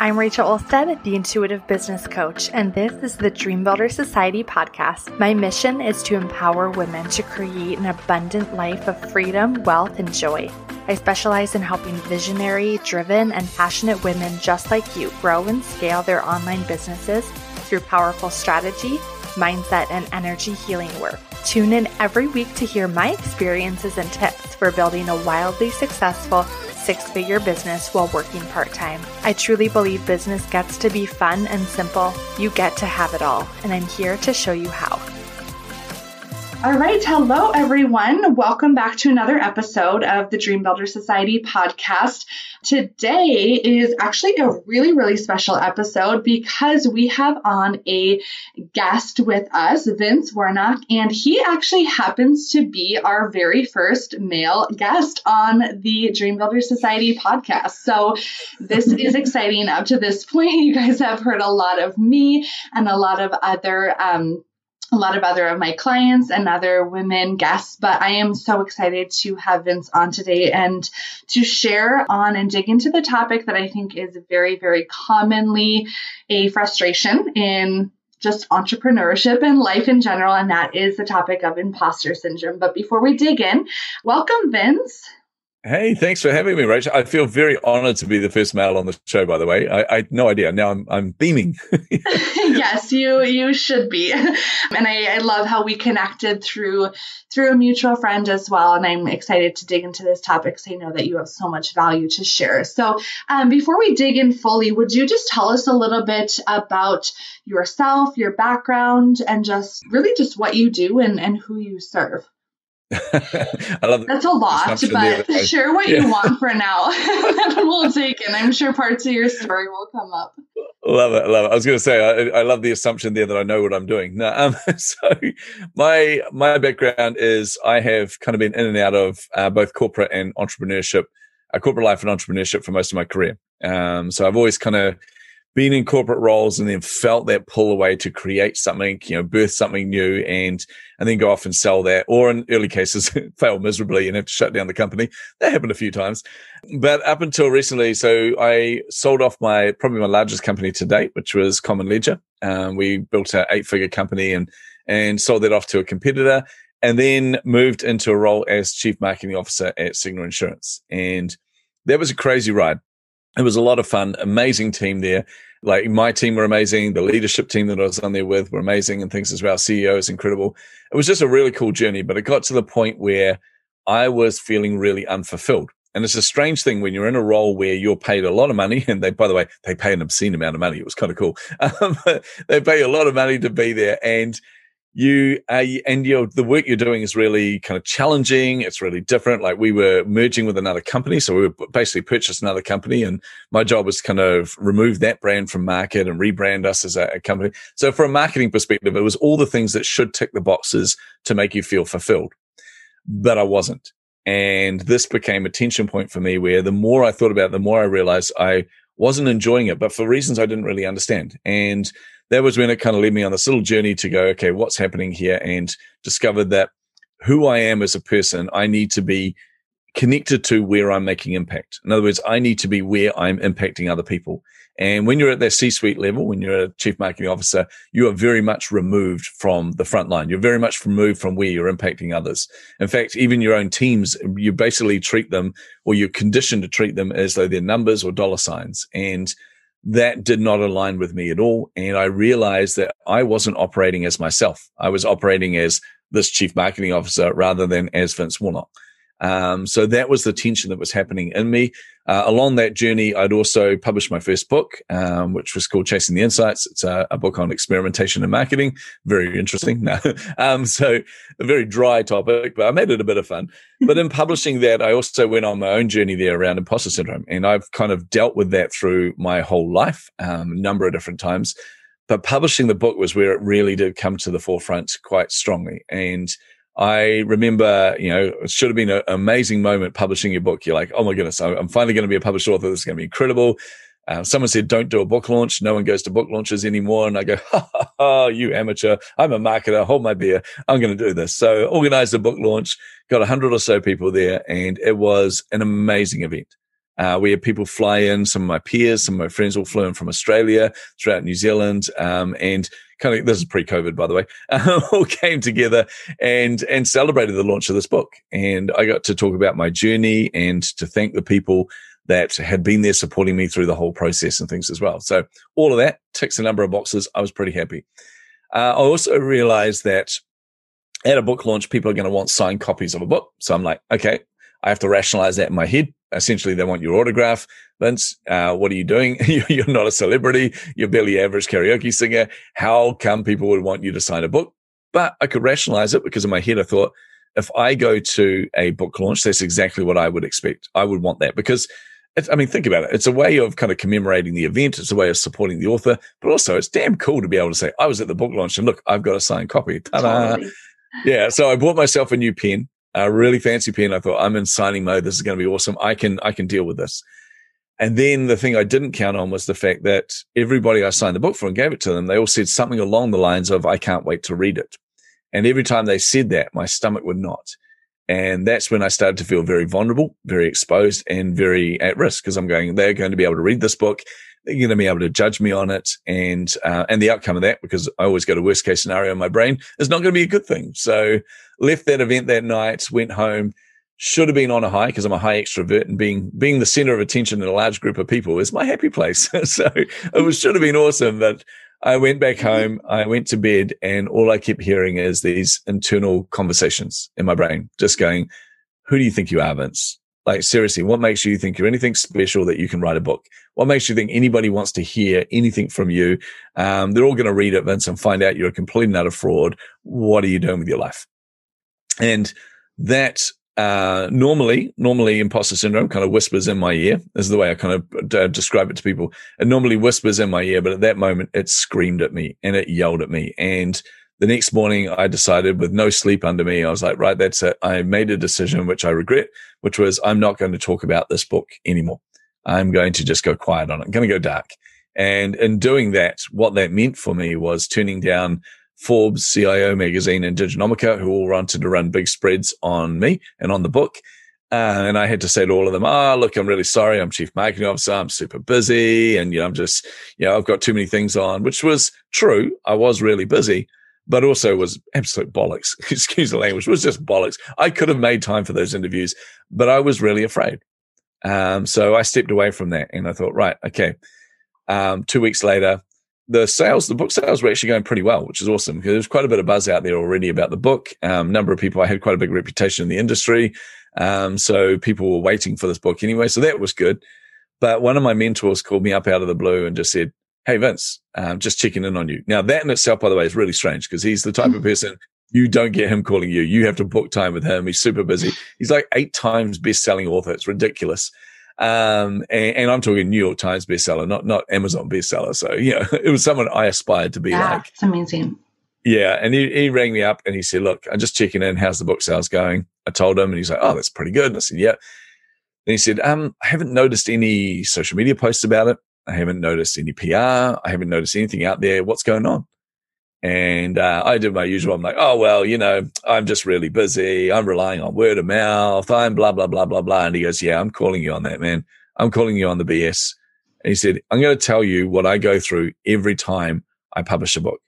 I'm Rachel Olstead, the Intuitive Business Coach, and this is the Dream Builder Society podcast. My mission is to empower women to create an abundant life of freedom, wealth, and joy. I specialize in helping visionary, driven, and passionate women just like you grow and scale their online businesses through powerful strategy, mindset, and energy healing work. Tune in every week to hear my experiences and tips for building a wildly successful six figure business while working part time. I truly believe business gets to be fun and simple. You get to have it all, and I'm here to show you how. All right. Hello, everyone. Welcome back to another episode of the Dream Builder Society podcast. Today is actually a really, really special episode because we have on a guest with us, Vince Warnock, and he actually happens to be our very first male guest on the Dream Builder Society podcast. So this is exciting up to this point. You guys have heard a lot of me and a lot of other, um, a lot of other of my clients and other women guests, but I am so excited to have Vince on today and to share on and dig into the topic that I think is very, very commonly a frustration in just entrepreneurship and life in general, and that is the topic of imposter syndrome. But before we dig in, welcome, Vince. Hey, thanks for having me, Rachel. I feel very honored to be the first male on the show. By the way, I, I no idea. Now I'm I'm beaming. yes, you you should be, and I, I love how we connected through through a mutual friend as well. And I'm excited to dig into this topic because I know that you have so much value to share. So, um, before we dig in fully, would you just tell us a little bit about yourself, your background, and just really just what you do and and who you serve? I love That's a lot, but share what yeah. you want for now. and we'll take it. I'm sure parts of your story will come up. Love it, love it. I was going to say I, I, love the assumption there that I know what I'm doing. No, um, so my my background is I have kind of been in and out of uh, both corporate and entrepreneurship, uh, corporate life and entrepreneurship for most of my career. Um, so I've always kind of been in corporate roles and then felt that pull away to create something, you know, birth something new and, and then go off and sell that. Or in early cases, fail miserably and have to shut down the company. That happened a few times. But up until recently, so I sold off my, probably my largest company to date, which was Common Ledger. Um, we built an eight figure company and, and sold that off to a competitor and then moved into a role as chief marketing officer at Cigna Insurance. And that was a crazy ride it was a lot of fun, amazing team there. Like my team were amazing. The leadership team that I was on there with were amazing and things as well. CEO is incredible. It was just a really cool journey, but it got to the point where I was feeling really unfulfilled. And it's a strange thing when you're in a role where you're paid a lot of money, and they, by the way, they pay an obscene amount of money. It was kind of cool. Um, they pay a lot of money to be there, and you uh, and you know, the work you're doing is really kind of challenging. It's really different. Like we were merging with another company. So we were basically purchased another company and my job was kind of remove that brand from market and rebrand us as a, a company. So from a marketing perspective, it was all the things that should tick the boxes to make you feel fulfilled, but I wasn't. And this became a tension point for me where the more I thought about it, the more I realized I wasn't enjoying it, but for reasons I didn't really understand. And that was when it kind of led me on this little journey to go, okay, what's happening here? And discovered that who I am as a person, I need to be connected to where I'm making impact. In other words, I need to be where I'm impacting other people. And when you're at that C-suite level, when you're a chief marketing officer, you are very much removed from the front line. You're very much removed from where you're impacting others. In fact, even your own teams, you basically treat them or you're conditioned to treat them as though they're numbers or dollar signs. And that did not align with me at all. And I realized that I wasn't operating as myself. I was operating as this chief marketing officer rather than as Vince Warnock. Um, so that was the tension that was happening in me. Uh, along that journey, I'd also published my first book, um, which was called Chasing the Insights. It's a, a, book on experimentation and marketing. Very interesting. No. um, so a very dry topic, but I made it a bit of fun. but in publishing that, I also went on my own journey there around imposter syndrome. And I've kind of dealt with that through my whole life, um, a number of different times. But publishing the book was where it really did come to the forefront quite strongly. And I remember, you know, it should have been an amazing moment publishing your book. You're like, oh my goodness, I'm finally going to be a published author. This is going to be incredible. Uh, someone said, don't do a book launch. No one goes to book launches anymore. And I go, ha, ha, ha, you amateur. I'm a marketer. Hold my beer. I'm going to do this. So organized a book launch, got a hundred or so people there. And it was an amazing event. Uh, we had people fly in, some of my peers, some of my friends all flew in from Australia, throughout New Zealand, um, and kind of this is pre-COVID, by the way, all came together and and celebrated the launch of this book. And I got to talk about my journey and to thank the people that had been there supporting me through the whole process and things as well. So all of that ticks a number of boxes. I was pretty happy. Uh, I also realized that at a book launch, people are going to want signed copies of a book. So I'm like, okay, I have to rationalize that in my head. Essentially, they want your autograph. Vince, uh, what are you doing? You're not a celebrity. You're barely average karaoke singer. How come people would want you to sign a book? But I could rationalize it because in my head, I thought, if I go to a book launch, that's exactly what I would expect. I would want that because I mean, think about it. It's a way of kind of commemorating the event. It's a way of supporting the author, but also it's damn cool to be able to say, I was at the book launch and look, I've got a signed copy. Ta-da. Totally. Yeah. So I bought myself a new pen, a really fancy pen. I thought I'm in signing mode. This is going to be awesome. I can, I can deal with this. And then the thing I didn't count on was the fact that everybody I signed the book for and gave it to them, they all said something along the lines of, I can't wait to read it. And every time they said that, my stomach would knot. And that's when I started to feel very vulnerable, very exposed and very at risk because I'm going, they're going to be able to read this book. They're going to be able to judge me on it. And, uh, and the outcome of that, because I always go to worst case scenario in my brain is not going to be a good thing. So left that event that night, went home, should have been on a high because I'm a high extrovert and being, being the center of attention in a large group of people is my happy place. so it was, should have been awesome, but I went back home, I went to bed, and all I kept hearing is these internal conversations in my brain, just going, Who do you think you are, Vince? Like, seriously, what makes you think you're anything special that you can write a book? What makes you think anybody wants to hear anything from you? Um, they're all going to read it, Vince, and find out you're a complete and utter fraud. What are you doing with your life? And that uh, normally, normally imposter syndrome kind of whispers in my ear. Is the way I kind of uh, describe it to people. It normally whispers in my ear, but at that moment it screamed at me and it yelled at me. And the next morning I decided with no sleep under me, I was like, right, that's it. I made a decision, which I regret, which was I'm not going to talk about this book anymore. I'm going to just go quiet on it. I'm going to go dark. And in doing that, what that meant for me was turning down Forbes, CIO Magazine, and Diginomica, who all wanted to run big spreads on me and on the book. Uh, and I had to say to all of them, "Ah, oh, look, I'm really sorry. I'm chief marketing officer. I'm super busy, and you know, I'm just, you know, I've got too many things on." Which was true. I was really busy, but also was absolute bollocks. Excuse the language. Was just bollocks. I could have made time for those interviews, but I was really afraid. Um, so I stepped away from that, and I thought, right, okay. Um, two weeks later, the sales, the book sales were actually going pretty well, which is awesome because there's quite a bit of buzz out there already about the book. Um, number of people, I had quite a big reputation in the industry. Um, so people were waiting for this book anyway. So that was good. But one of my mentors called me up out of the blue and just said, Hey, Vince, um, just checking in on you. Now that in itself, by the way, is really strange because he's the type mm-hmm. of person you don't get him calling you. You have to book time with him. He's super busy. He's like eight times best selling author. It's ridiculous. Um, and, and, I'm talking New York Times bestseller, not not Amazon bestseller. So you know, it was someone I aspired to be yeah, like. It's amazing. Yeah, and he, he rang me up and he said, "Look, I'm just checking in. How's the book sales going?" I told him, and he's like, "Oh, that's pretty good." And I said, "Yeah." Then he said, "Um, I haven't noticed any social media posts about it. I haven't noticed any PR. I haven't noticed anything out there. What's going on?" And uh, I did my usual. I'm like, oh, well, you know, I'm just really busy. I'm relying on word of mouth. I'm blah, blah, blah, blah, blah. And he goes, yeah, I'm calling you on that, man. I'm calling you on the BS. And he said, I'm going to tell you what I go through every time I publish a book.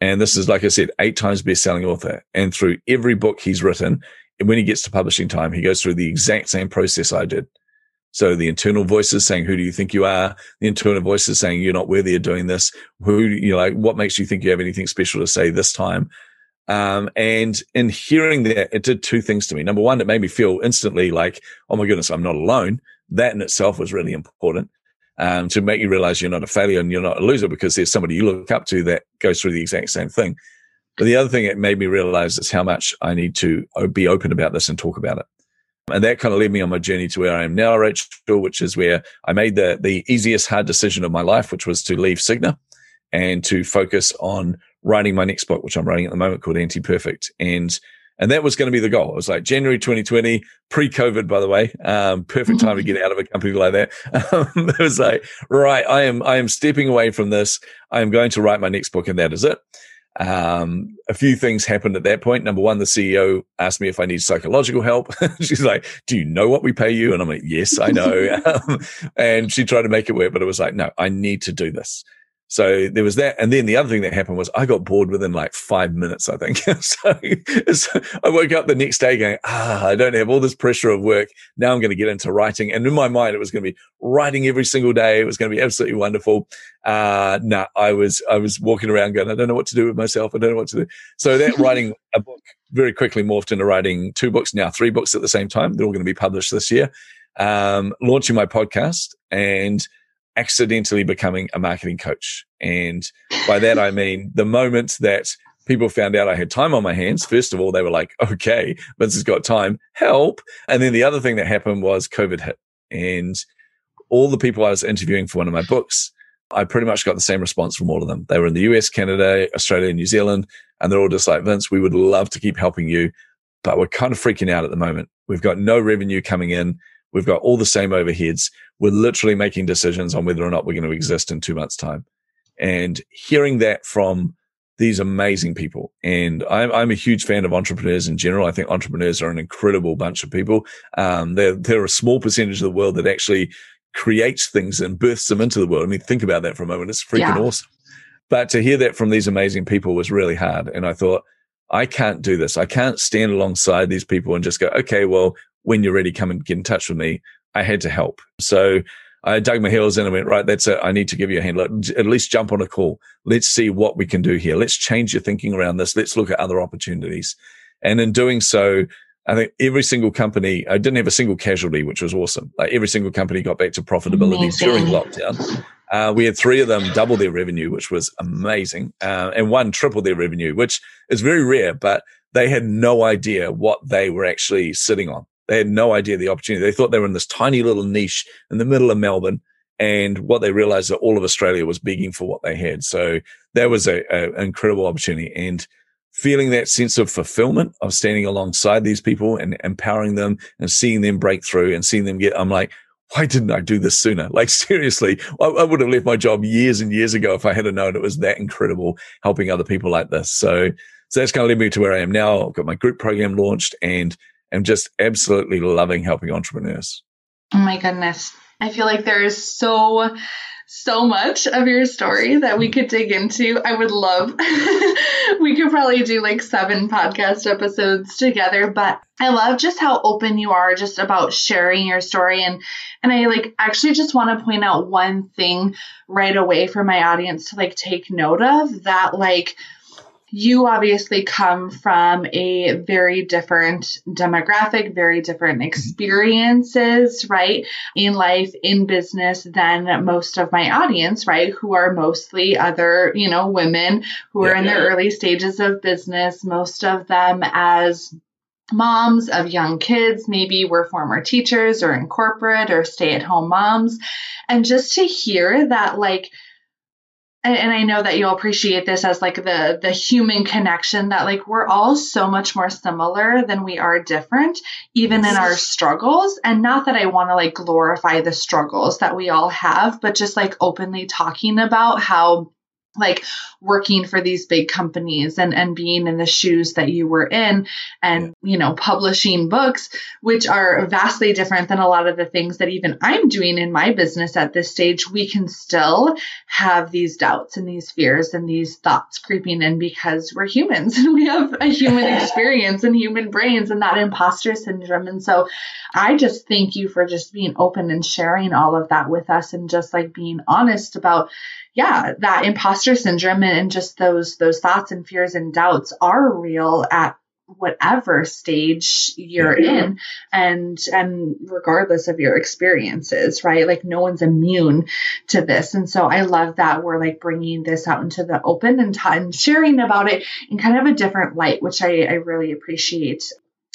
And this is, like I said, eight times best selling author. And through every book he's written, and when he gets to publishing time, he goes through the exact same process I did. So the internal voices saying, who do you think you are? The internal voices saying, you're not worthy of doing this. Who, you know, like, what makes you think you have anything special to say this time? Um, and in hearing that, it did two things to me. Number one, it made me feel instantly like, oh my goodness, I'm not alone. That in itself was really important. Um, to make you realize you're not a failure and you're not a loser because there's somebody you look up to that goes through the exact same thing. But the other thing it made me realize is how much I need to be open about this and talk about it. And that kind of led me on my journey to where I am now, Rachel, which is where I made the, the easiest hard decision of my life, which was to leave Cigna and to focus on writing my next book, which I'm writing at the moment called Anti Perfect. And and that was going to be the goal. It was like January 2020, pre COVID, by the way, um, perfect time to get out of a company like that. Um, it was like, right, I am, I am stepping away from this. I am going to write my next book and that is it. Um, a few things happened at that point. Number one, the CEO asked me if I need psychological help. She's like, "Do you know what we pay you?" And I'm like, "Yes, I know." um, and she tried to make it work, but it was like, "No, I need to do this." So there was that. And then the other thing that happened was I got bored within like five minutes, I think. so, so, I woke up the next day going, ah, I don't have all this pressure of work. Now I'm going to get into writing. And in my mind, it was going to be writing every single day. It was going to be absolutely wonderful. Uh, no, nah, I was, I was walking around going, I don't know what to do with myself. I don't know what to do. So that writing a book very quickly morphed into writing two books now, three books at the same time. They're all going to be published this year. Um, launching my podcast and accidentally becoming a marketing coach. And by that, I mean the moment that people found out I had time on my hands, first of all, they were like, okay, Vince has got time, help. And then the other thing that happened was COVID hit. And all the people I was interviewing for one of my books, I pretty much got the same response from all of them. They were in the US, Canada, Australia, New Zealand, and they're all just like, Vince, we would love to keep helping you, but we're kind of freaking out at the moment. We've got no revenue coming in. We've got all the same overheads. We're literally making decisions on whether or not we're going to exist in two months' time. And hearing that from these amazing people. And I'm, I'm a huge fan of entrepreneurs in general. I think entrepreneurs are an incredible bunch of people. Um, they're, they're a small percentage of the world that actually creates things and births them into the world. I mean, think about that for a moment. It's freaking yeah. awesome. But to hear that from these amazing people was really hard. And I thought, I can't do this. I can't stand alongside these people and just go, okay, well, when you're ready, come and get in touch with me. I had to help. So I dug my heels in and went, right, that's it. I need to give you a hand. at least jump on a call. Let's see what we can do here. Let's change your thinking around this. Let's look at other opportunities. And in doing so, I think every single company, I didn't have a single casualty, which was awesome. Like every single company got back to profitability amazing. during lockdown. Uh, we had three of them double their revenue, which was amazing. Uh, and one triple their revenue, which is very rare, but they had no idea what they were actually sitting on. They had no idea the opportunity. They thought they were in this tiny little niche in the middle of Melbourne. And what they realized that all of Australia was begging for what they had. So that was an incredible opportunity. And feeling that sense of fulfillment of standing alongside these people and empowering them and seeing them break through and seeing them get, I'm like, why didn't I do this sooner? Like seriously, I, I, would have left my job years and years ago if I had known it was that incredible helping other people like this. So, so that's kind of led me to where I am now. I've got my group program launched and am just absolutely loving helping entrepreneurs. Oh my goodness. I feel like there is so so much of your story that we could dig into. I would love, we could probably do like seven podcast episodes together, but I love just how open you are just about sharing your story. And, and I like actually just want to point out one thing right away for my audience to like take note of that like, you obviously come from a very different demographic, very different mm-hmm. experiences, right, in life, in business than most of my audience, right, who are mostly other, you know, women who yeah, are in yeah. their early stages of business, most of them as moms of young kids, maybe were former teachers or in corporate or stay at home moms. And just to hear that, like, and, I know that you'll appreciate this as like the the human connection that like we're all so much more similar than we are different, even in our struggles. And not that I want to like glorify the struggles that we all have, but just like openly talking about how like working for these big companies and, and being in the shoes that you were in and, yeah. you know, publishing books, which are vastly different than a lot of the things that even I'm doing in my business at this stage, we can still have these doubts and these fears and these thoughts creeping in because we're humans and we have a human experience and human brains and that imposter syndrome. And so I just thank you for just being open and sharing all of that with us and just like being honest about yeah, that imposter syndrome and just those those thoughts and fears and doubts are real at whatever stage you're in and and regardless of your experiences right? Like no one's immune to this. And so i love that we're like bringing this out into the open and, t- and sharing about it in kind of a different light which i i really appreciate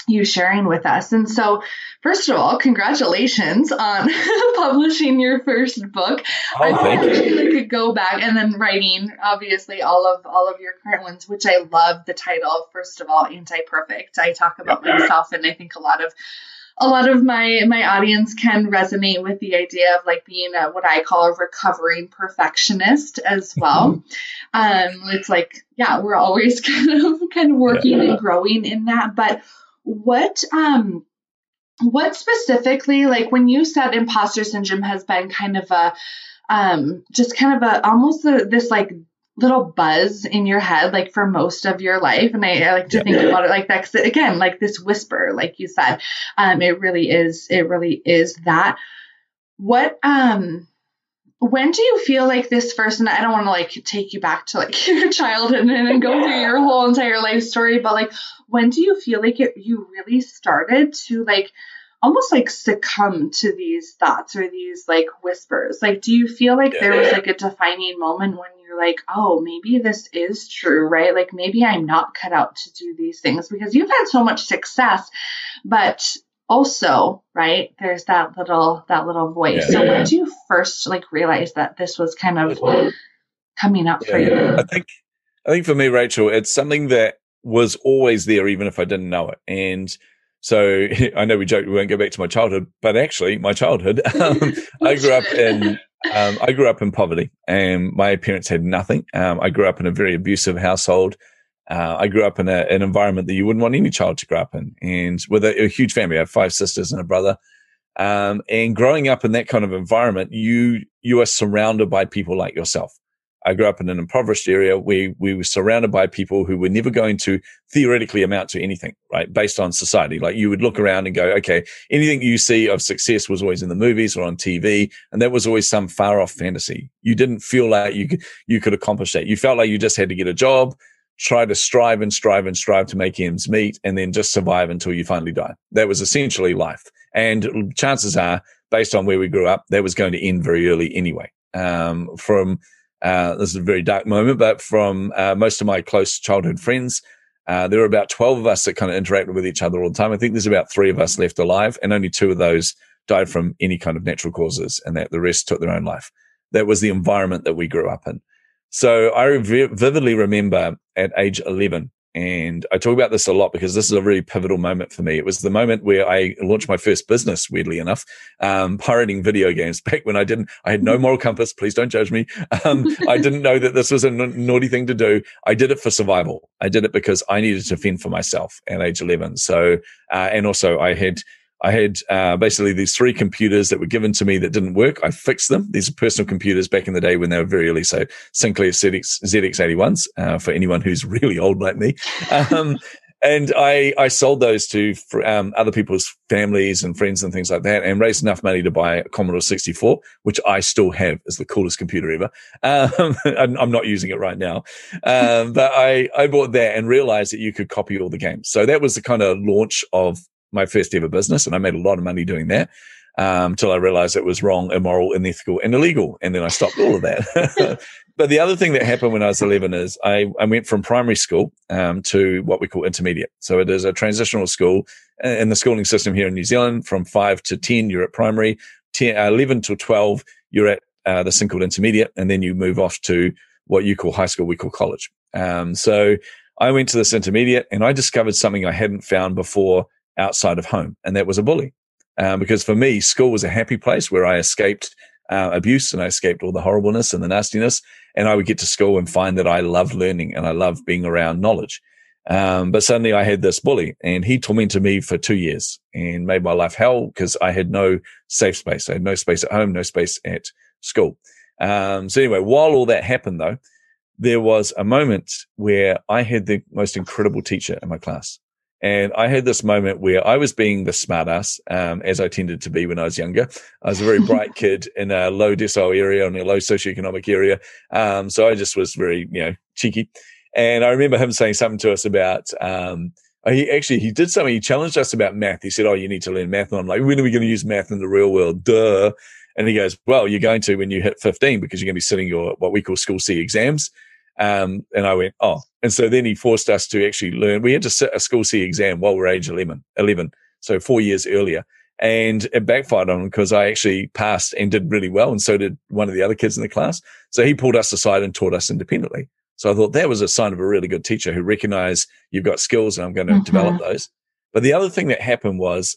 you sharing with us. And so, first of all, congratulations on publishing your first book. Oh, I thank you. could go back and then writing, obviously, all of all of your current ones, which I love the title. First of all, anti perfect. I talk about yep. myself, and I think a lot of a lot of my my audience can resonate with the idea of like being a what I call a recovering perfectionist as well. um, it's like yeah, we're always kind of kind of working yeah. and growing in that. But what um what specifically like when you said imposter syndrome has been kind of a um just kind of a almost a, this like little buzz in your head like for most of your life and i, I like to yeah. think about it like that because again like this whisper like you said um it really is it really is that what um when do you feel like this first and i don't want to like take you back to like your childhood and, and go through your whole entire life story but like when do you feel like it, you really started to like almost like succumb to these thoughts or these like whispers? Like do you feel like there was like a defining moment when you're like oh maybe this is true right? Like maybe i'm not cut out to do these things because you've had so much success but also right there's that little that little voice yeah. so when did you first like realize that this was kind of coming up yeah, for you i think i think for me rachel it's something that was always there even if i didn't know it and so I know we joke we won't go back to my childhood, but actually my childhood, um, I grew up in um, I grew up in poverty, and my parents had nothing. Um, I grew up in a very abusive household. Uh, I grew up in a, an environment that you wouldn't want any child to grow up in, and with a, a huge family. I have five sisters and a brother. Um, and growing up in that kind of environment, you you are surrounded by people like yourself. I grew up in an impoverished area. where we were surrounded by people who were never going to theoretically amount to anything, right? Based on society. Like you would look around and go, okay, anything you see of success was always in the movies or on TV. And that was always some far off fantasy. You didn't feel like you could, you could accomplish that. You felt like you just had to get a job, try to strive and strive and strive to make ends meet and then just survive until you finally die. That was essentially life. And chances are, based on where we grew up, that was going to end very early anyway. Um, from uh, this is a very dark moment, but from uh, most of my close childhood friends, uh, there were about 12 of us that kind of interacted with each other all the time. I think there's about three of us left alive, and only two of those died from any kind of natural causes, and that the rest took their own life. That was the environment that we grew up in. So I vividly remember at age 11, and I talk about this a lot because this is a really pivotal moment for me. It was the moment where I launched my first business, weirdly enough, um, pirating video games back when I didn't, I had no moral compass. Please don't judge me. Um, I didn't know that this was a n- naughty thing to do. I did it for survival. I did it because I needed to fend for myself at age 11. So, uh, and also I had, I had uh, basically these three computers that were given to me that didn't work. I fixed them. These are personal computers back in the day when they were very early. So Sinclair ZX, ZX81s uh, for anyone who's really old like me. Um, and I, I sold those to um, other people's families and friends and things like that and raised enough money to buy a Commodore 64, which I still have as the coolest computer ever. Um, I'm not using it right now. Um, but I, I bought that and realized that you could copy all the games. So that was the kind of launch of my first ever business, and I made a lot of money doing that um, till I realized it was wrong, immoral, unethical, and illegal. And then I stopped all of that. but the other thing that happened when I was 11 is I, I went from primary school um, to what we call intermediate. So it is a transitional school in the schooling system here in New Zealand. From five to 10, you're at primary. 10, uh, 11 to 12, you're at uh, the thing called intermediate. And then you move off to what you call high school, we call college. Um, so I went to this intermediate and I discovered something I hadn't found before outside of home, and that was a bully. Um, because for me, school was a happy place where I escaped uh, abuse and I escaped all the horribleness and the nastiness. And I would get to school and find that I loved learning and I loved being around knowledge. Um, but suddenly I had this bully and he tormented me for two years and made my life hell because I had no safe space. I had no space at home, no space at school. Um, so anyway, while all that happened though, there was a moment where I had the most incredible teacher in my class. And I had this moment where I was being the smartass, um, as I tended to be when I was younger. I was a very bright kid in a low decile area, in a low socioeconomic area. Um, so I just was very, you know, cheeky. And I remember him saying something to us about, um, he actually, he did something. He challenged us about math. He said, Oh, you need to learn math. And I'm like, when are we going to use math in the real world? Duh. And he goes, well, you're going to when you hit 15 because you're going to be sitting your, what we call school C exams. Um, and I went, oh. And so then he forced us to actually learn. We had to sit a school C exam while we are age 11, 11. So four years earlier. And it backfired on him because I actually passed and did really well. And so did one of the other kids in the class. So he pulled us aside and taught us independently. So I thought that was a sign of a really good teacher who recognized you've got skills and I'm going to mm-hmm. develop those. But the other thing that happened was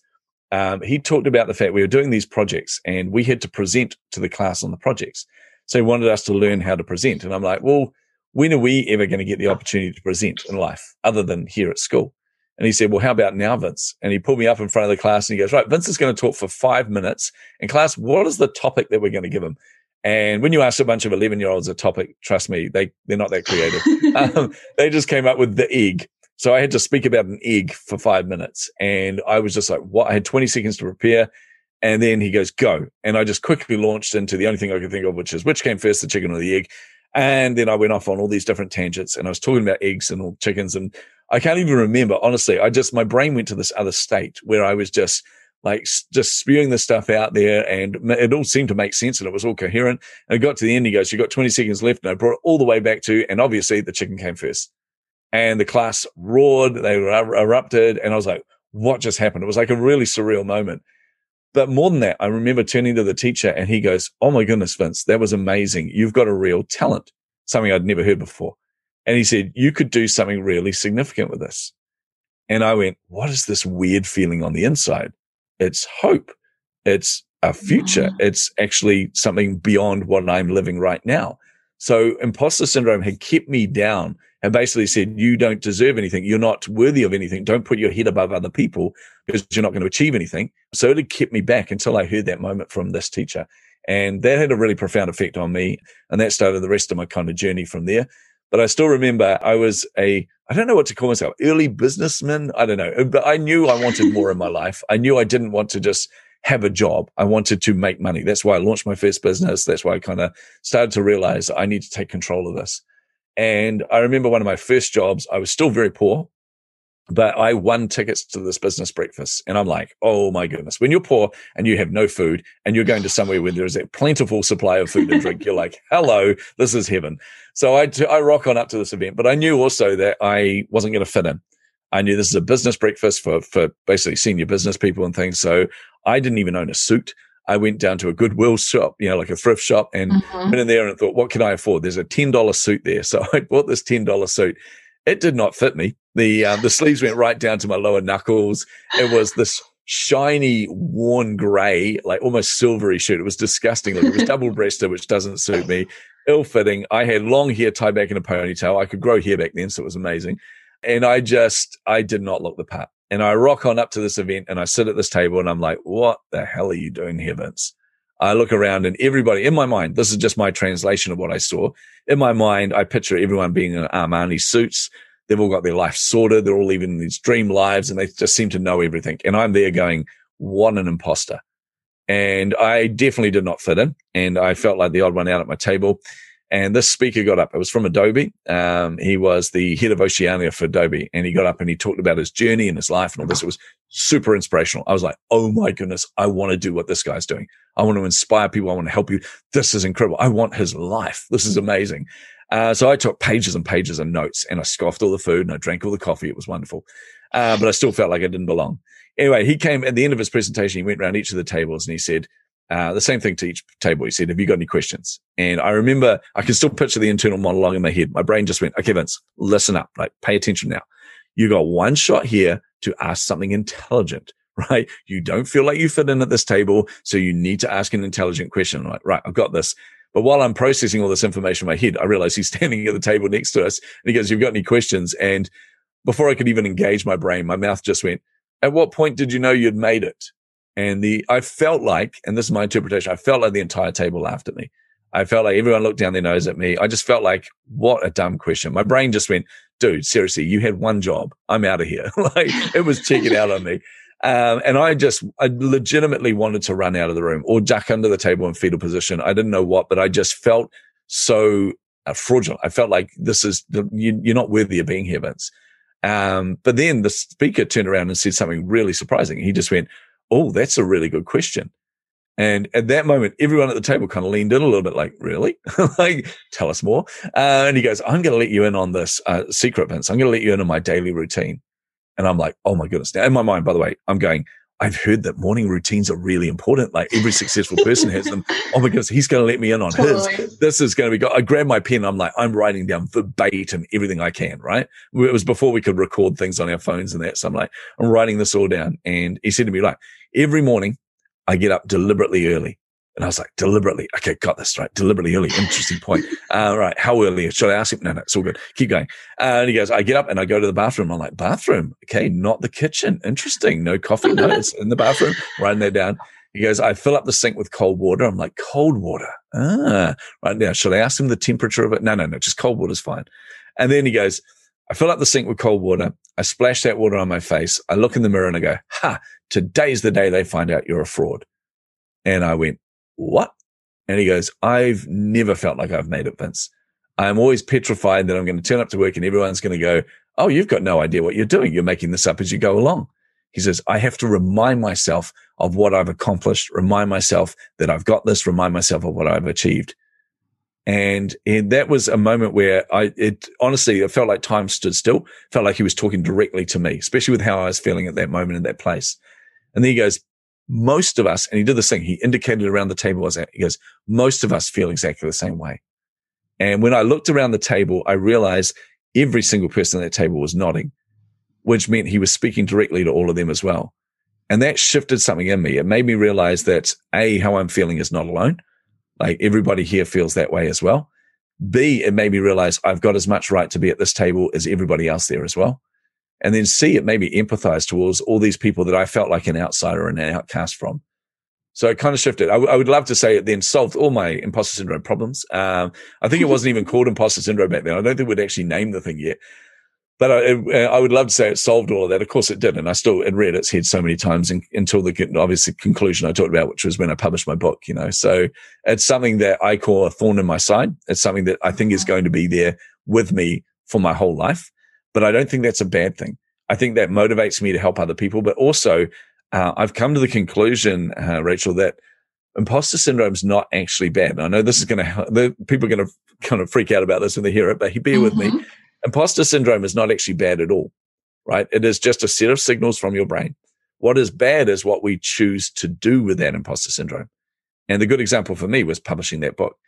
um, he talked about the fact we were doing these projects and we had to present to the class on the projects. So he wanted us to learn how to present. And I'm like, well, when are we ever going to get the opportunity to present in life other than here at school? And he said, well, how about now, Vince? And he pulled me up in front of the class and he goes, right, Vince is going to talk for five minutes. And class, what is the topic that we're going to give him? And when you ask a bunch of 11 year olds a topic, trust me, they, they're not that creative. um, they just came up with the egg. So I had to speak about an egg for five minutes. And I was just like, what? I had 20 seconds to prepare. And then he goes, go. And I just quickly launched into the only thing I could think of, which is which came first, the chicken or the egg. And then I went off on all these different tangents and I was talking about eggs and all chickens. And I can't even remember, honestly. I just, my brain went to this other state where I was just like just spewing the stuff out there and it all seemed to make sense and it was all coherent. And it got to the end. He goes, you got 20 seconds left. And I brought it all the way back to, and obviously the chicken came first and the class roared. They erupted. And I was like, what just happened? It was like a really surreal moment. But more than that, I remember turning to the teacher and he goes, Oh my goodness, Vince, that was amazing. You've got a real talent, something I'd never heard before. And he said, you could do something really significant with this. And I went, what is this weird feeling on the inside? It's hope. It's a future. It's actually something beyond what I'm living right now. So imposter syndrome had kept me down and basically said, you don't deserve anything. You're not worthy of anything. Don't put your head above other people because you're not going to achieve anything. So it had kept me back until I heard that moment from this teacher. And that had a really profound effect on me. And that started the rest of my kind of journey from there. But I still remember I was a, I don't know what to call myself, early businessman. I don't know, but I knew I wanted more in my life. I knew I didn't want to just have a job. I wanted to make money. That's why I launched my first business. That's why I kind of started to realize I need to take control of this. And I remember one of my first jobs, I was still very poor but I won tickets to this business breakfast. And I'm like, oh my goodness, when you're poor and you have no food and you're going to somewhere where there is a plentiful supply of food and drink, you're like, hello, this is heaven. So I, I rock on up to this event, but I knew also that I wasn't going to fit in. I knew this is a business breakfast for, for basically senior business people and things. So I didn't even own a suit. I went down to a Goodwill shop, you know, like a thrift shop and mm-hmm. went in there and thought, what can I afford? There's a $10 suit there. So I bought this $10 suit it did not fit me. The uh, the sleeves went right down to my lower knuckles. It was this shiny, worn grey, like almost silvery suit. It was disgusting. it was double breasted, which doesn't suit me. Ill fitting. I had long hair tied back in a ponytail. I could grow hair back then, so it was amazing. And I just, I did not look the part. And I rock on up to this event and I sit at this table and I'm like, what the hell are you doing here, Vince? I look around and everybody in my mind, this is just my translation of what I saw. In my mind, I picture everyone being in Armani suits. They've all got their life sorted. They're all living these dream lives and they just seem to know everything. And I'm there going, what an imposter. And I definitely did not fit in. And I felt like the odd one out at my table. And this speaker got up. It was from Adobe. Um, he was the head of Oceania for Adobe. And he got up and he talked about his journey and his life and all this. It was super inspirational. I was like, oh my goodness, I want to do what this guy's doing. I want to inspire people. I want to help you. This is incredible. I want his life. This is amazing. Uh, so I took pages and pages of notes and I scoffed all the food and I drank all the coffee. It was wonderful. Uh, but I still felt like I didn't belong. Anyway, he came at the end of his presentation. He went around each of the tables and he said, uh, the same thing to each table. He said, have you got any questions? And I remember I can still picture the internal monologue in my head. My brain just went, okay, Vince, listen up, like Pay attention now. You got one shot here to ask something intelligent, right? You don't feel like you fit in at this table. So you need to ask an intelligent question. I'm like, right, I've got this. But while I'm processing all this information in my head, I realize he's standing at the table next to us and he goes, you've got any questions? And before I could even engage my brain, my mouth just went, at what point did you know you'd made it? And the, I felt like, and this is my interpretation, I felt like the entire table laughed at me. I felt like everyone looked down their nose at me. I just felt like, what a dumb question. My brain just went, dude, seriously, you had one job. I'm out of here. like it was checking out on me. Um, and I just, I legitimately wanted to run out of the room or duck under the table in fetal position. I didn't know what, but I just felt so uh, fraudulent. I felt like this is, the, you, are not worthy of being here, Vince. Um, but then the speaker turned around and said something really surprising. He just went, Oh, that's a really good question. And at that moment, everyone at the table kind of leaned in a little bit like, really? like, tell us more. Uh, and he goes, I'm going to let you in on this uh, secret, Vince. I'm going to let you in on my daily routine. And I'm like, oh my goodness. Now, in my mind, by the way, I'm going, I've heard that morning routines are really important. Like every successful person has them. Oh my goodness, he's going to let me in on totally. his. This is going to be good. I grab my pen. I'm like, I'm writing down verbatim everything I can, right? It was before we could record things on our phones and that. So I'm like, I'm writing this all down. And he said to me, like, every morning I get up deliberately early. And I was like, deliberately. Okay, got this right. Deliberately early. Interesting point. Uh, right. How early? Should I ask him? No, no, it's all good. Keep going. Uh, and he goes, I get up and I go to the bathroom. I'm like, bathroom. Okay. Not the kitchen. Interesting. No coffee. No, it's in the bathroom. Writing that down. He goes, I fill up the sink with cold water. I'm like, cold water. Ah, right now. Should I ask him the temperature of it? No, no, no. Just cold water is fine. And then he goes, I fill up the sink with cold water. I splash that water on my face. I look in the mirror and I go, ha, today's the day they find out you're a fraud. And I went, what? And he goes, I've never felt like I've made it, Vince. I'm always petrified that I'm going to turn up to work and everyone's going to go, Oh, you've got no idea what you're doing. You're making this up as you go along. He says, I have to remind myself of what I've accomplished, remind myself that I've got this, remind myself of what I've achieved. And, and that was a moment where I, it honestly, it felt like time stood still, felt like he was talking directly to me, especially with how I was feeling at that moment in that place. And then he goes, most of us, and he did this thing, he indicated around the table was he goes, most of us feel exactly the same way. And when I looked around the table, I realized every single person at that table was nodding, which meant he was speaking directly to all of them as well. And that shifted something in me. It made me realize that A, how I'm feeling is not alone. Like everybody here feels that way as well. B, it made me realize I've got as much right to be at this table as everybody else there as well. And then C, it made me empathize towards all these people that I felt like an outsider and an outcast from. So it kind of shifted. I, w- I would love to say it then solved all my imposter syndrome problems. Um, I think it wasn't even called imposter syndrome back then. I don't think we'd actually named the thing yet. But I, uh, I, would love to say it solved all of that. Of course it did. And I still, it read its head so many times in, until the obvious conclusion I talked about, which was when I published my book, you know. So it's something that I call a thorn in my side. It's something that I think is going to be there with me for my whole life but I don't think that's a bad thing. I think that motivates me to help other people, but also uh, I've come to the conclusion, uh, Rachel, that imposter syndrome is not actually bad. And I know this is going to, people are going to kind of freak out about this when they hear it, but bear mm-hmm. with me. Mm-hmm. Imposter syndrome is not actually bad at all, right? It is just a set of signals from your brain. What is bad is what we choose to do with that imposter syndrome. And the good example for me was publishing that book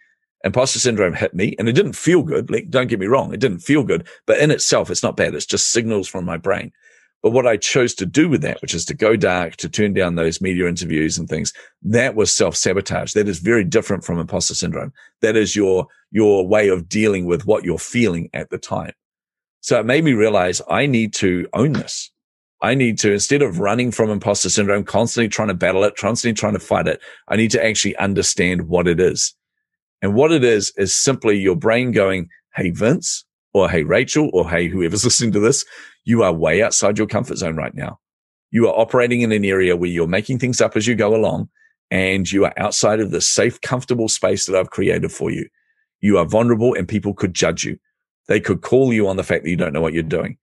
imposter syndrome hit me and it didn't feel good. Like, don't get me wrong. It didn't feel good, but in itself, it's not bad. It's just signals from my brain. But what I chose to do with that, which is to go dark, to turn down those media interviews and things, that was self sabotage. That is very different from imposter syndrome. That is your, your way of dealing with what you're feeling at the time. So it made me realize I need to own this. I need to, instead of running from imposter syndrome, constantly trying to battle it, constantly trying to fight it, I need to actually understand what it is. And what it is, is simply your brain going, Hey, Vince, or Hey, Rachel, or Hey, whoever's listening to this, you are way outside your comfort zone right now. You are operating in an area where you're making things up as you go along and you are outside of the safe, comfortable space that I've created for you. You are vulnerable and people could judge you. They could call you on the fact that you don't know what you're doing.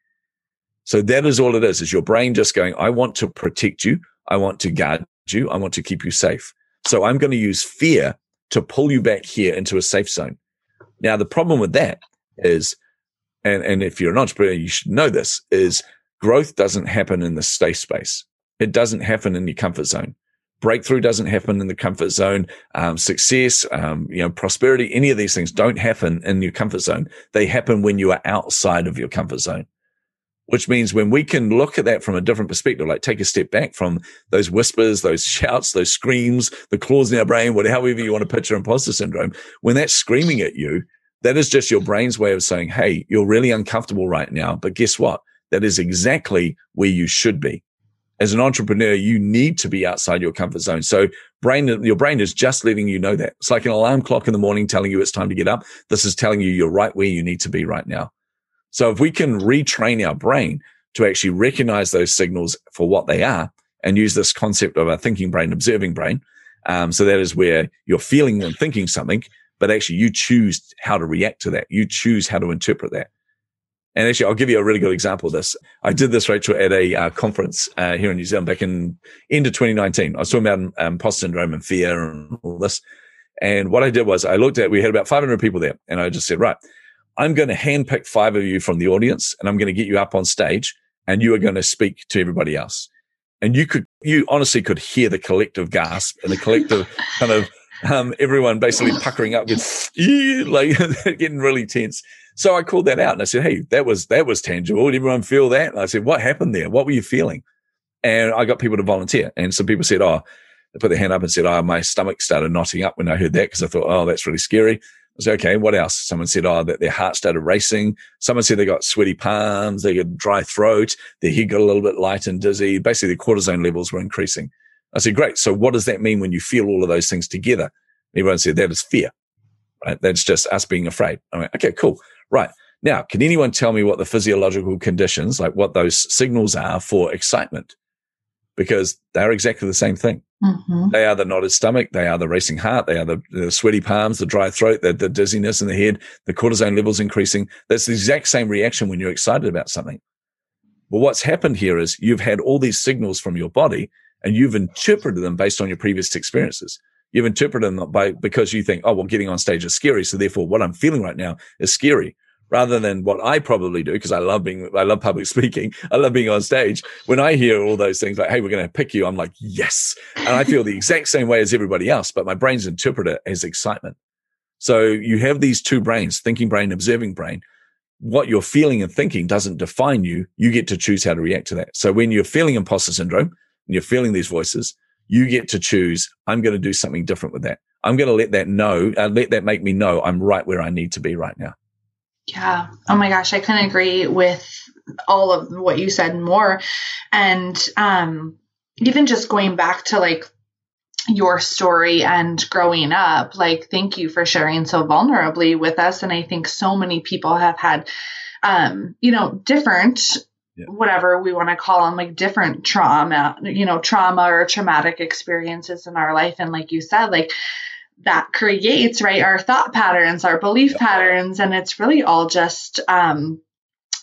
So that is all it is, is your brain just going, I want to protect you. I want to guard you. I want to keep you safe. So I'm going to use fear to pull you back here into a safe zone. Now, the problem with that is, and, and if you're an entrepreneur, you should know this is growth doesn't happen in the safe space. It doesn't happen in your comfort zone. Breakthrough doesn't happen in the comfort zone. Um, success, um, you know, prosperity, any of these things don't happen in your comfort zone. They happen when you are outside of your comfort zone which means when we can look at that from a different perspective, like take a step back from those whispers, those shouts, those screams, the claws in our brain, whatever you want to picture imposter syndrome, when that's screaming at you, that is just your brain's way of saying, Hey, you're really uncomfortable right now. But guess what? That is exactly where you should be. As an entrepreneur, you need to be outside your comfort zone. So brain, your brain is just letting you know that. It's like an alarm clock in the morning telling you it's time to get up. This is telling you you're right where you need to be right now. So if we can retrain our brain to actually recognize those signals for what they are and use this concept of a thinking brain, observing brain. Um, so that is where you're feeling and thinking something, but actually you choose how to react to that. You choose how to interpret that. And actually, I'll give you a really good example of this. I did this, Rachel, at a uh, conference uh, here in New Zealand back in end of 2019. I was talking about um, post syndrome and fear and all this. And what I did was I looked at, we had about 500 people there and I just said, right, I'm going to handpick five of you from the audience and I'm going to get you up on stage and you are going to speak to everybody else. And you could, you honestly could hear the collective gasp and the collective kind of um, everyone basically puckering up with like getting really tense. So I called that out and I said, Hey, that was, that was tangible. Did everyone feel that? And I said, what happened there? What were you feeling? And I got people to volunteer. And some people said, Oh, they put their hand up and said, Oh, my stomach started knotting up when I heard that because I thought, Oh, that's really scary. I said, okay, what else? Someone said, oh, that their heart started racing. Someone said they got sweaty palms, they got dry throat, their head got a little bit light and dizzy. Basically, the cortisone levels were increasing. I said, great. So what does that mean when you feel all of those things together? Everyone said that is fear, right? That's just us being afraid. I went, okay, cool. Right. Now, can anyone tell me what the physiological conditions, like what those signals are for excitement? Because they're exactly the same thing. Mm-hmm. They are the knotted stomach. They are the racing heart. They are the, the sweaty palms, the dry throat, the, the dizziness in the head, the cortisone levels increasing. That's the exact same reaction when you're excited about something. Well, what's happened here is you've had all these signals from your body and you've interpreted them based on your previous experiences. You've interpreted them by because you think, oh, well, getting on stage is scary. So therefore what I'm feeling right now is scary rather than what I probably do because I love being, I love public speaking. I love being on stage. When I hear all those things like, Hey, we're going to pick you. I'm like, yes. And I feel the exact same way as everybody else, but my brain's interpreter is excitement. So you have these two brains, thinking brain, observing brain. What you're feeling and thinking doesn't define you. You get to choose how to react to that. So when you're feeling imposter syndrome and you're feeling these voices, you get to choose. I'm going to do something different with that. I'm going to let that know, uh, let that make me know I'm right where I need to be right now. Yeah. Oh my gosh, I couldn't agree with all of what you said more. And um, even just going back to like your story and growing up, like thank you for sharing so vulnerably with us. And I think so many people have had, um, you know, different yeah. whatever we want to call them, like different trauma, you know, trauma or traumatic experiences in our life. And like you said, like that creates, right, our thought patterns, our belief yeah. patterns. And it's really all just, um,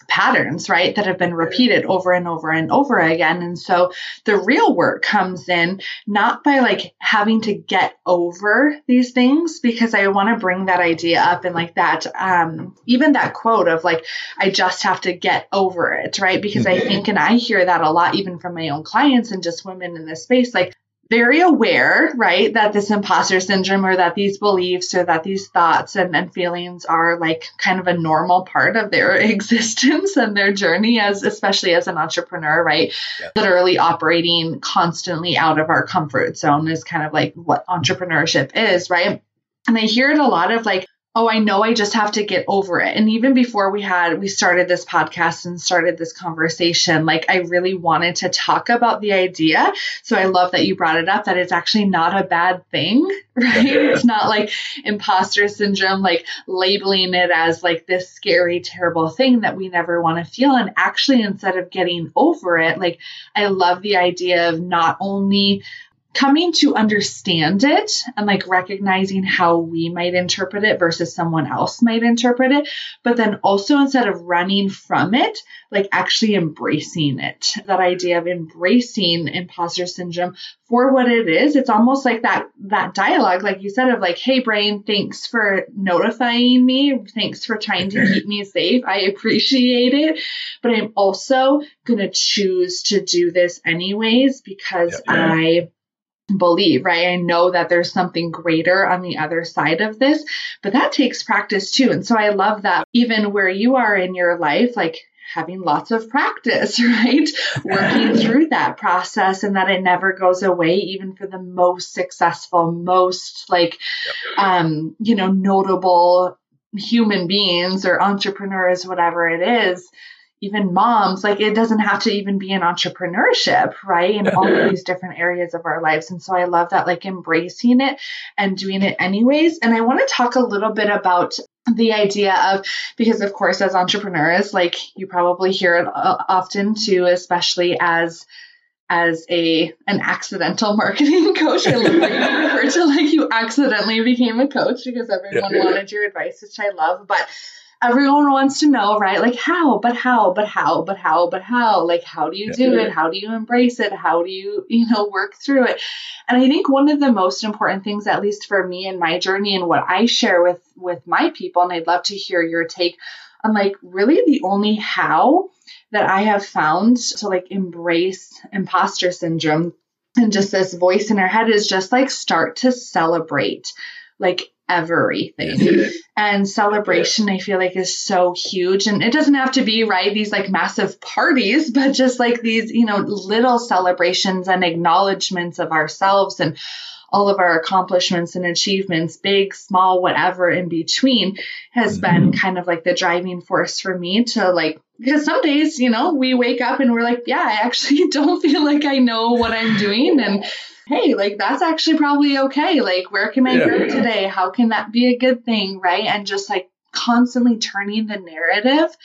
patterns, right, that have been repeated over and over and over again. And so the real work comes in not by like having to get over these things, because I want to bring that idea up and like that, um, even that quote of like, I just have to get over it, right? Because I mm-hmm. think, and I hear that a lot even from my own clients and just women in this space, like, very aware, right, that this imposter syndrome or that these beliefs or that these thoughts and, and feelings are like kind of a normal part of their existence and their journey as especially as an entrepreneur, right? Yeah. Literally operating constantly out of our comfort zone is kind of like what entrepreneurship is, right? And I hear it a lot of like, oh, I know I just have to get over it. And even before we had, we started this podcast and started this conversation, like I really wanted to talk about the idea. So I love that you brought it up that it's actually not a bad thing, right? it's not like imposter syndrome, like labeling it as like this scary, terrible thing that we never want to feel. And actually, instead of getting over it, like I love the idea of not only coming to understand it and like recognizing how we might interpret it versus someone else might interpret it. But then also instead of running from it, like actually embracing it. That idea of embracing imposter syndrome for what it is. It's almost like that, that dialogue, like you said, of like, Hey brain, thanks for notifying me. Thanks for trying to keep me safe. I appreciate it. But I'm also going to choose to do this anyways because yeah, yeah. I believe, right? I know that there's something greater on the other side of this, but that takes practice too. And so I love that even where you are in your life, like having lots of practice, right? Working through that process and that it never goes away, even for the most successful, most like, um, you know, notable human beings or entrepreneurs, whatever it is even moms, like it doesn't have to even be in entrepreneurship, right? In all of these different areas of our lives. And so I love that, like embracing it and doing it anyways. And I want to talk a little bit about the idea of because of course as entrepreneurs like you probably hear it uh, often too especially as as a an accidental marketing coach. I love that you refer to like you accidentally became a coach because everyone yeah. wanted your advice, which I love. But everyone wants to know, right? Like how, but how, but how, but how, but how? Like how do you do it? How do you embrace it? How do you, you know, work through it? And I think one of the most important things, at least for me and my journey and what I share with with my people, and I'd love to hear your take I'm like, really the only how that I have found to like embrace imposter syndrome and just this voice in our head is just like start to celebrate like everything. and celebration, I feel like, is so huge. And it doesn't have to be, right, these like massive parties, but just like these, you know, little celebrations and acknowledgments of ourselves and all of our accomplishments and achievements, big, small, whatever in between, has mm-hmm. been kind of like the driving force for me to like, because some days, you know, we wake up and we're like, yeah, I actually don't feel like I know what I'm doing. And hey, like that's actually probably okay. Like, where can I yeah. go today? How can that be a good thing? Right. And just like constantly turning the narrative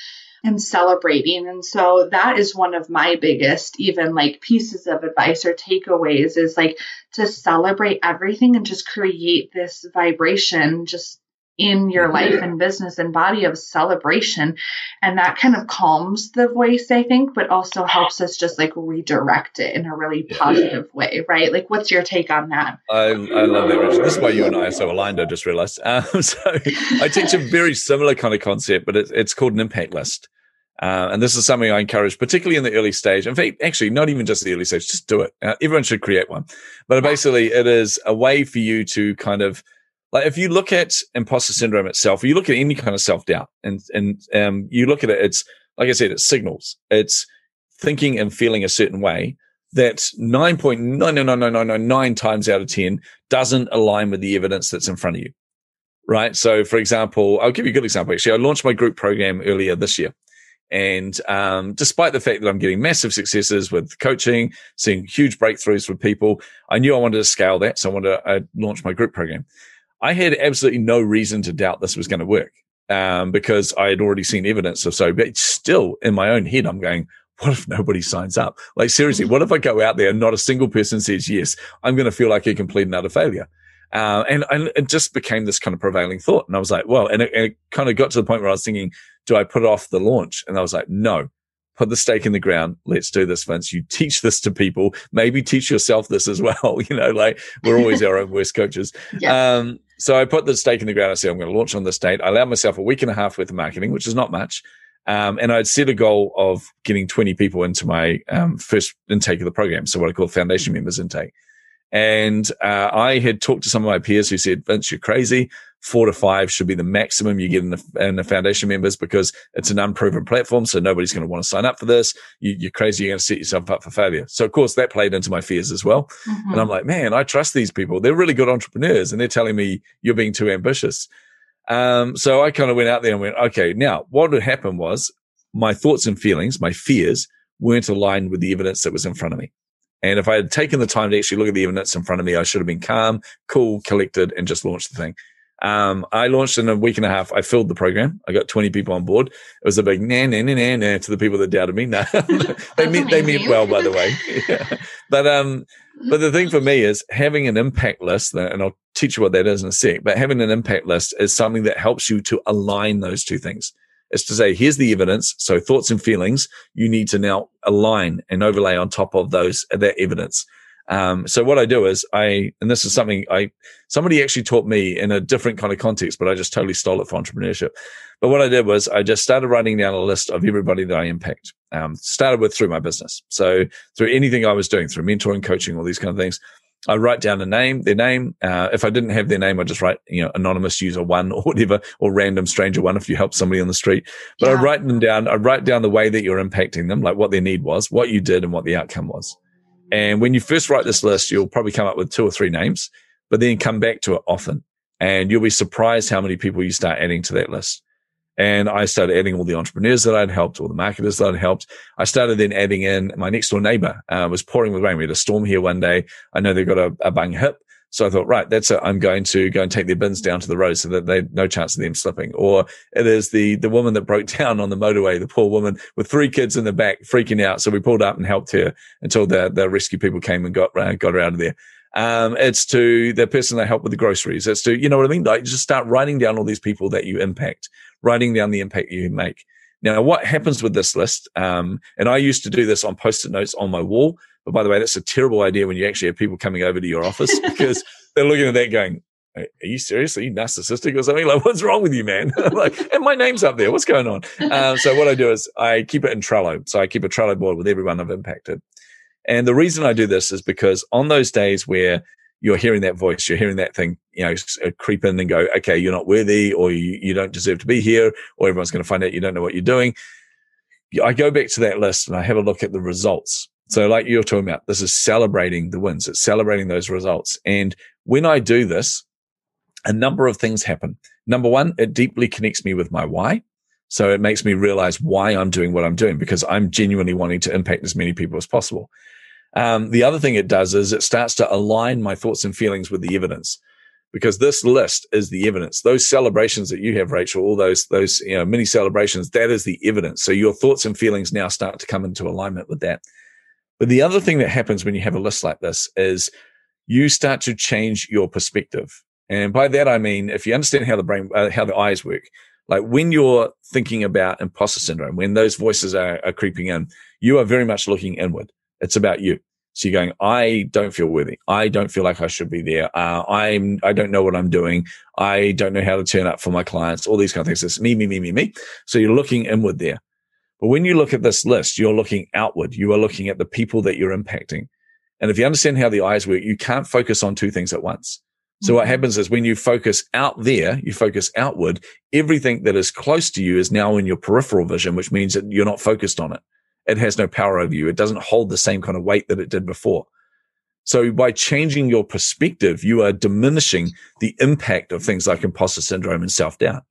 and celebrating. And so that is one of my biggest, even like pieces of advice or takeaways is like to celebrate everything and just create this vibration, just in your life and business and body of celebration. And that kind of calms the voice, I think, but also helps us just like redirect it in a really positive way, right? Like, what's your take on that? I, I love that, Rachel. This is why you and I are so aligned, I just realized. Um, so I teach a very similar kind of concept, but it, it's called an impact list. Uh, and this is something I encourage, particularly in the early stage. In fact, actually, not even just the early stage, just do it. Uh, everyone should create one. But basically, it is a way for you to kind of like if you look at imposter syndrome itself, you look at any kind of self doubt, and and um, you look at it, it's like I said, it's signals. It's thinking and feeling a certain way that nine point nine nine nine nine nine nine times out of ten doesn't align with the evidence that's in front of you. Right. So, for example, I'll give you a good example. Actually, I launched my group program earlier this year. And um, despite the fact that I'm getting massive successes with coaching, seeing huge breakthroughs with people, I knew I wanted to scale that. So I wanted to uh, launch my group program. I had absolutely no reason to doubt this was going to work um, because I had already seen evidence of so. But still, in my own head, I'm going, what if nobody signs up? Like seriously, what if I go out there and not a single person says yes? I'm going to feel like a complete and utter failure. Uh, and, and, it just became this kind of prevailing thought. And I was like, well, and it, and it kind of got to the point where I was thinking, do I put off the launch? And I was like, no, put the stake in the ground. Let's do this, Vince. You teach this to people. Maybe teach yourself this as well. You know, like we're always our own worst coaches. Yeah. Um, so I put the stake in the ground. I said, I'm going to launch on this date. I allowed myself a week and a half worth of marketing, which is not much. Um, and I'd set a goal of getting 20 people into my um, first intake of the program. So what I call foundation members intake. And uh, I had talked to some of my peers who said, Vince, you're crazy. Four to five should be the maximum you get in the, in the foundation members because it's an unproven platform. So nobody's going to want to sign up for this. You, are crazy. You're going to set yourself up for failure. So of course that played into my fears as well. Mm-hmm. And I'm like, man, I trust these people. They're really good entrepreneurs and they're telling me you're being too ambitious. Um, so I kind of went out there and went, okay, now what would happen was my thoughts and feelings, my fears weren't aligned with the evidence that was in front of me. And if I had taken the time to actually look at the evidence in front of me, I should have been calm, cool, collected, and just launched the thing. Um, I launched in a week and a half. I filled the program. I got 20 people on board. It was a big nah, nah, nah, nah, nah to the people that doubted me. Nah. they meant, they meant well, by the way. yeah. But, um, but the thing for me is having an impact list, and I'll teach you what that is in a sec, but having an impact list is something that helps you to align those two things is to say, here's the evidence. So thoughts and feelings, you need to now align and overlay on top of those, that evidence. Um, so what I do is I, and this is something I, somebody actually taught me in a different kind of context, but I just totally stole it for entrepreneurship. But what I did was I just started writing down a list of everybody that I impact. Um, started with through my business. So through anything I was doing through mentoring, coaching, all these kind of things. I write down a name, their name. Uh, if I didn't have their name, I just write, you know, anonymous user one or whatever, or random stranger one if you help somebody on the street. But yeah. I write them down. I write down the way that you're impacting them, like what their need was, what you did, and what the outcome was. And when you first write this list, you'll probably come up with two or three names, but then come back to it often. And you'll be surprised how many people you start adding to that list. And I started adding all the entrepreneurs that I'd helped, all the marketers that I'd helped. I started then adding in my next door neighbor, uh, was pouring with rain. We had a storm here one day. I know they've got a, a bung hip. So I thought, right, that's it. I'm going to go and take their bins down to the road so that they no chance of them slipping. Or is the the woman that broke down on the motorway, the poor woman with three kids in the back freaking out. So we pulled up and helped her until the the rescue people came and got uh, got her out of there. Um, it's to the person that helped with the groceries. It's to, you know what I mean? Like just start writing down all these people that you impact, writing down the impact you make. Now, what happens with this list? Um, and I used to do this on post-it notes on my wall. But by the way, that's a terrible idea when you actually have people coming over to your office because they're looking at that going, are you serious? Are you narcissistic or something? Like, what's wrong with you, man? like, and my name's up there. What's going on? Um, so what I do is I keep it in Trello. So I keep a Trello board with everyone I've impacted. And the reason I do this is because on those days where you're hearing that voice, you're hearing that thing, you know, uh, creep in and go, okay, you're not worthy or you, you don't deserve to be here or everyone's going to find out you don't know what you're doing. I go back to that list and I have a look at the results. So like you're talking about, this is celebrating the wins. It's celebrating those results. And when I do this, a number of things happen. Number one, it deeply connects me with my why. So it makes me realize why I'm doing what I'm doing because I'm genuinely wanting to impact as many people as possible. Um, the other thing it does is it starts to align my thoughts and feelings with the evidence because this list is the evidence. Those celebrations that you have, Rachel, all those, those, you know, mini celebrations, that is the evidence. So your thoughts and feelings now start to come into alignment with that. But the other thing that happens when you have a list like this is you start to change your perspective. And by that, I mean, if you understand how the brain, uh, how the eyes work, like when you're thinking about imposter syndrome, when those voices are, are creeping in, you are very much looking inward. It's about you. So you're going, I don't feel worthy. I don't feel like I should be there. Uh, I'm, I don't know what I'm doing. I don't know how to turn up for my clients, all these kind of things. It's me, me, me, me, me. So you're looking inward there. But when you look at this list, you're looking outward. You are looking at the people that you're impacting. And if you understand how the eyes work, you can't focus on two things at once. So what mm-hmm. happens is when you focus out there, you focus outward, everything that is close to you is now in your peripheral vision, which means that you're not focused on it it has no power over you. It doesn't hold the same kind of weight that it did before. So by changing your perspective, you are diminishing the impact of things like imposter syndrome and self doubt.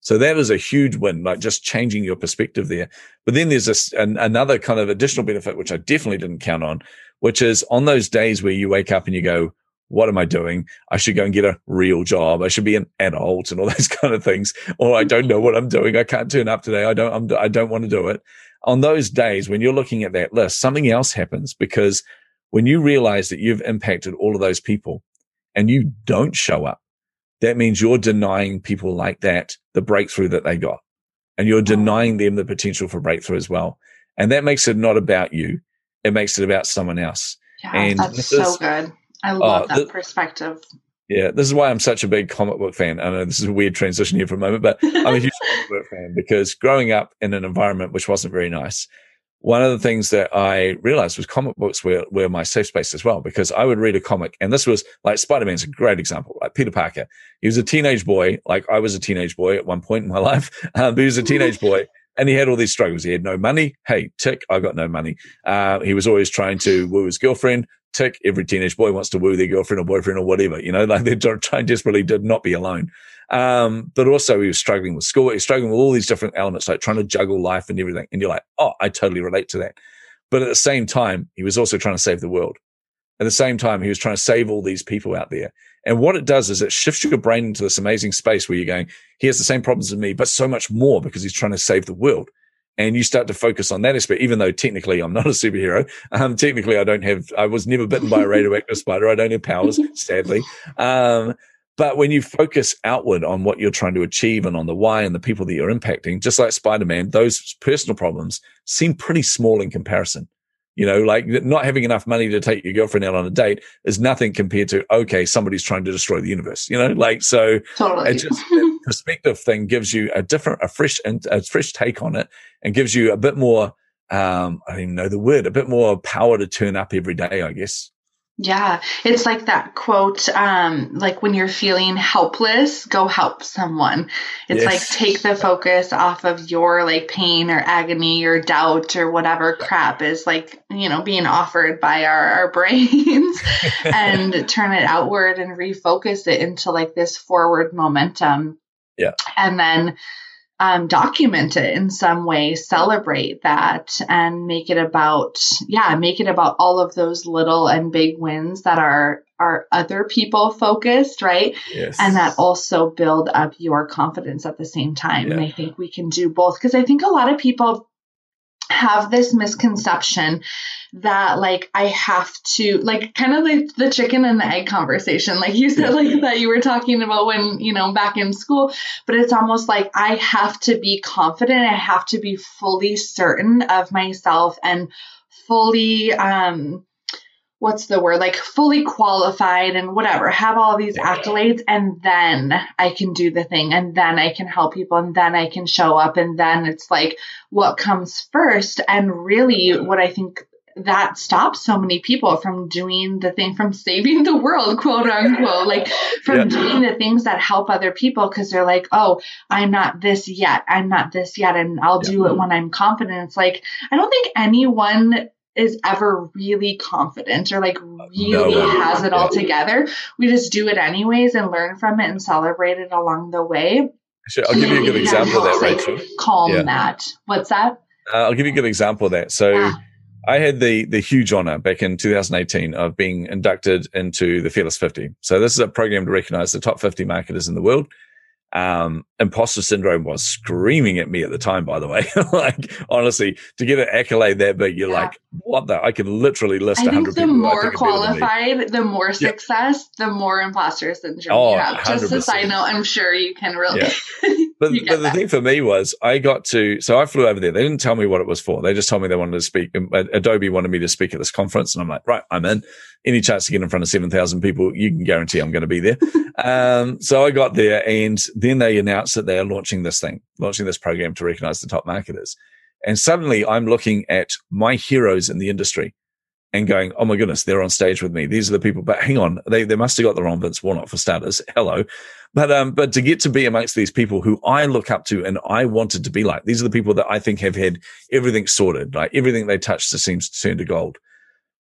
So that is a huge win, like just changing your perspective there. But then there's this, an, another kind of additional benefit, which I definitely didn't count on, which is on those days where you wake up and you go, what am I doing? I should go and get a real job. I should be an adult and all those kind of things. Or I don't know what I'm doing. I can't turn up today. I don't, I'm, I don't want to do it on those days when you're looking at that list, something else happens because when you realize that you've impacted all of those people and you don't show up, that means you're denying people like that the breakthrough that they got and you're denying them the potential for breakthrough as well. And that makes it not about you. It makes it about someone else. Yeah, and that's so good. I love oh, that perspective. Yeah, this is why I'm such a big comic book fan. I know this is a weird transition here for a moment, but I'm a huge comic book fan because growing up in an environment which wasn't very nice, one of the things that I realized was comic books were, were my safe space as well, because I would read a comic and this was like Spider-Man's a great example, like Peter Parker. He was a teenage boy, like I was a teenage boy at one point in my life, um, but he was a teenage boy and he had all these struggles. He had no money. Hey, tick, I got no money. Uh, he was always trying to woo his girlfriend tick, every teenage boy wants to woo their girlfriend or boyfriend or whatever, you know, like they're trying desperately to not be alone. Um, but also he was struggling with school. He was struggling with all these different elements, like trying to juggle life and everything. And you're like, oh, I totally relate to that. But at the same time, he was also trying to save the world. At the same time, he was trying to save all these people out there. And what it does is it shifts your brain into this amazing space where you're going, he has the same problems as me, but so much more because he's trying to save the world and you start to focus on that aspect, even though technically I'm not a superhero. Um, technically I don't have, I was never bitten by a radioactive spider. I don't have powers, sadly. Um, but when you focus outward on what you're trying to achieve and on the why and the people that you're impacting, just like Spider-Man, those personal problems seem pretty small in comparison. You know, like not having enough money to take your girlfriend out on a date is nothing compared to, okay, somebody's trying to destroy the universe, you know, like, so totally. just, perspective thing gives you a different, a fresh, and a fresh take on it and gives you a bit more, um, I don't even know the word, a bit more power to turn up every day, I guess. Yeah, it's like that quote, um, like when you're feeling helpless, go help someone. It's yes. like take the focus off of your like pain or agony or doubt or whatever crap is like, you know, being offered by our, our brains and turn it outward and refocus it into like this forward momentum. Yeah. And then um, document it in some way, celebrate that, and make it about yeah, make it about all of those little and big wins that are are other people focused, right? Yes. And that also build up your confidence at the same time. Yeah. And I think we can do both because I think a lot of people have this misconception that like I have to like kind of like the chicken and the egg conversation like you said like that you were talking about when you know back in school but it's almost like I have to be confident I have to be fully certain of myself and fully um what's the word like fully qualified and whatever have all these accolades and then i can do the thing and then i can help people and then i can show up and then it's like what comes first and really what i think that stops so many people from doing the thing from saving the world quote unquote like from yeah. doing the things that help other people because they're like oh i'm not this yet i'm not this yet and i'll yeah. do it when i'm confident it's like i don't think anyone is ever really confident or like really no, has it all together. We just do it anyways and learn from it and celebrate it along the way. Sure, I'll give you a good example of that, Rachel. Like, calm yeah. that. What's that? Uh, I'll give you a good example of that. So. I had the the huge honor back in 2018 of being inducted into the Fearless 50. So this is a program to recognize the top 50 marketers in the world um, imposter syndrome was screaming at me at the time, by the way. like, honestly, to get an accolade that big, you're yeah. like, what the? I could literally list a hundred people. The more qualified, the more success, the more imposter syndrome oh, you have. Just a side note, I'm sure you can really. Yeah. But, but the thing for me was I got to, so I flew over there. They didn't tell me what it was for. They just told me they wanted to speak. Adobe wanted me to speak at this conference. And I'm like, right, I'm in. Any chance to get in front of 7,000 people, you can guarantee I'm going to be there. um, so I got there and then they announced that they are launching this thing, launching this program to recognize the top marketers. And suddenly I'm looking at my heroes in the industry and going, oh my goodness, they're on stage with me. These are the people. But hang on, they, they must have got the wrong Vince Warnock for starters. Hello. But, um, but to get to be amongst these people who I look up to and I wanted to be like, these are the people that I think have had everything sorted. Like everything they just seems to turn to gold.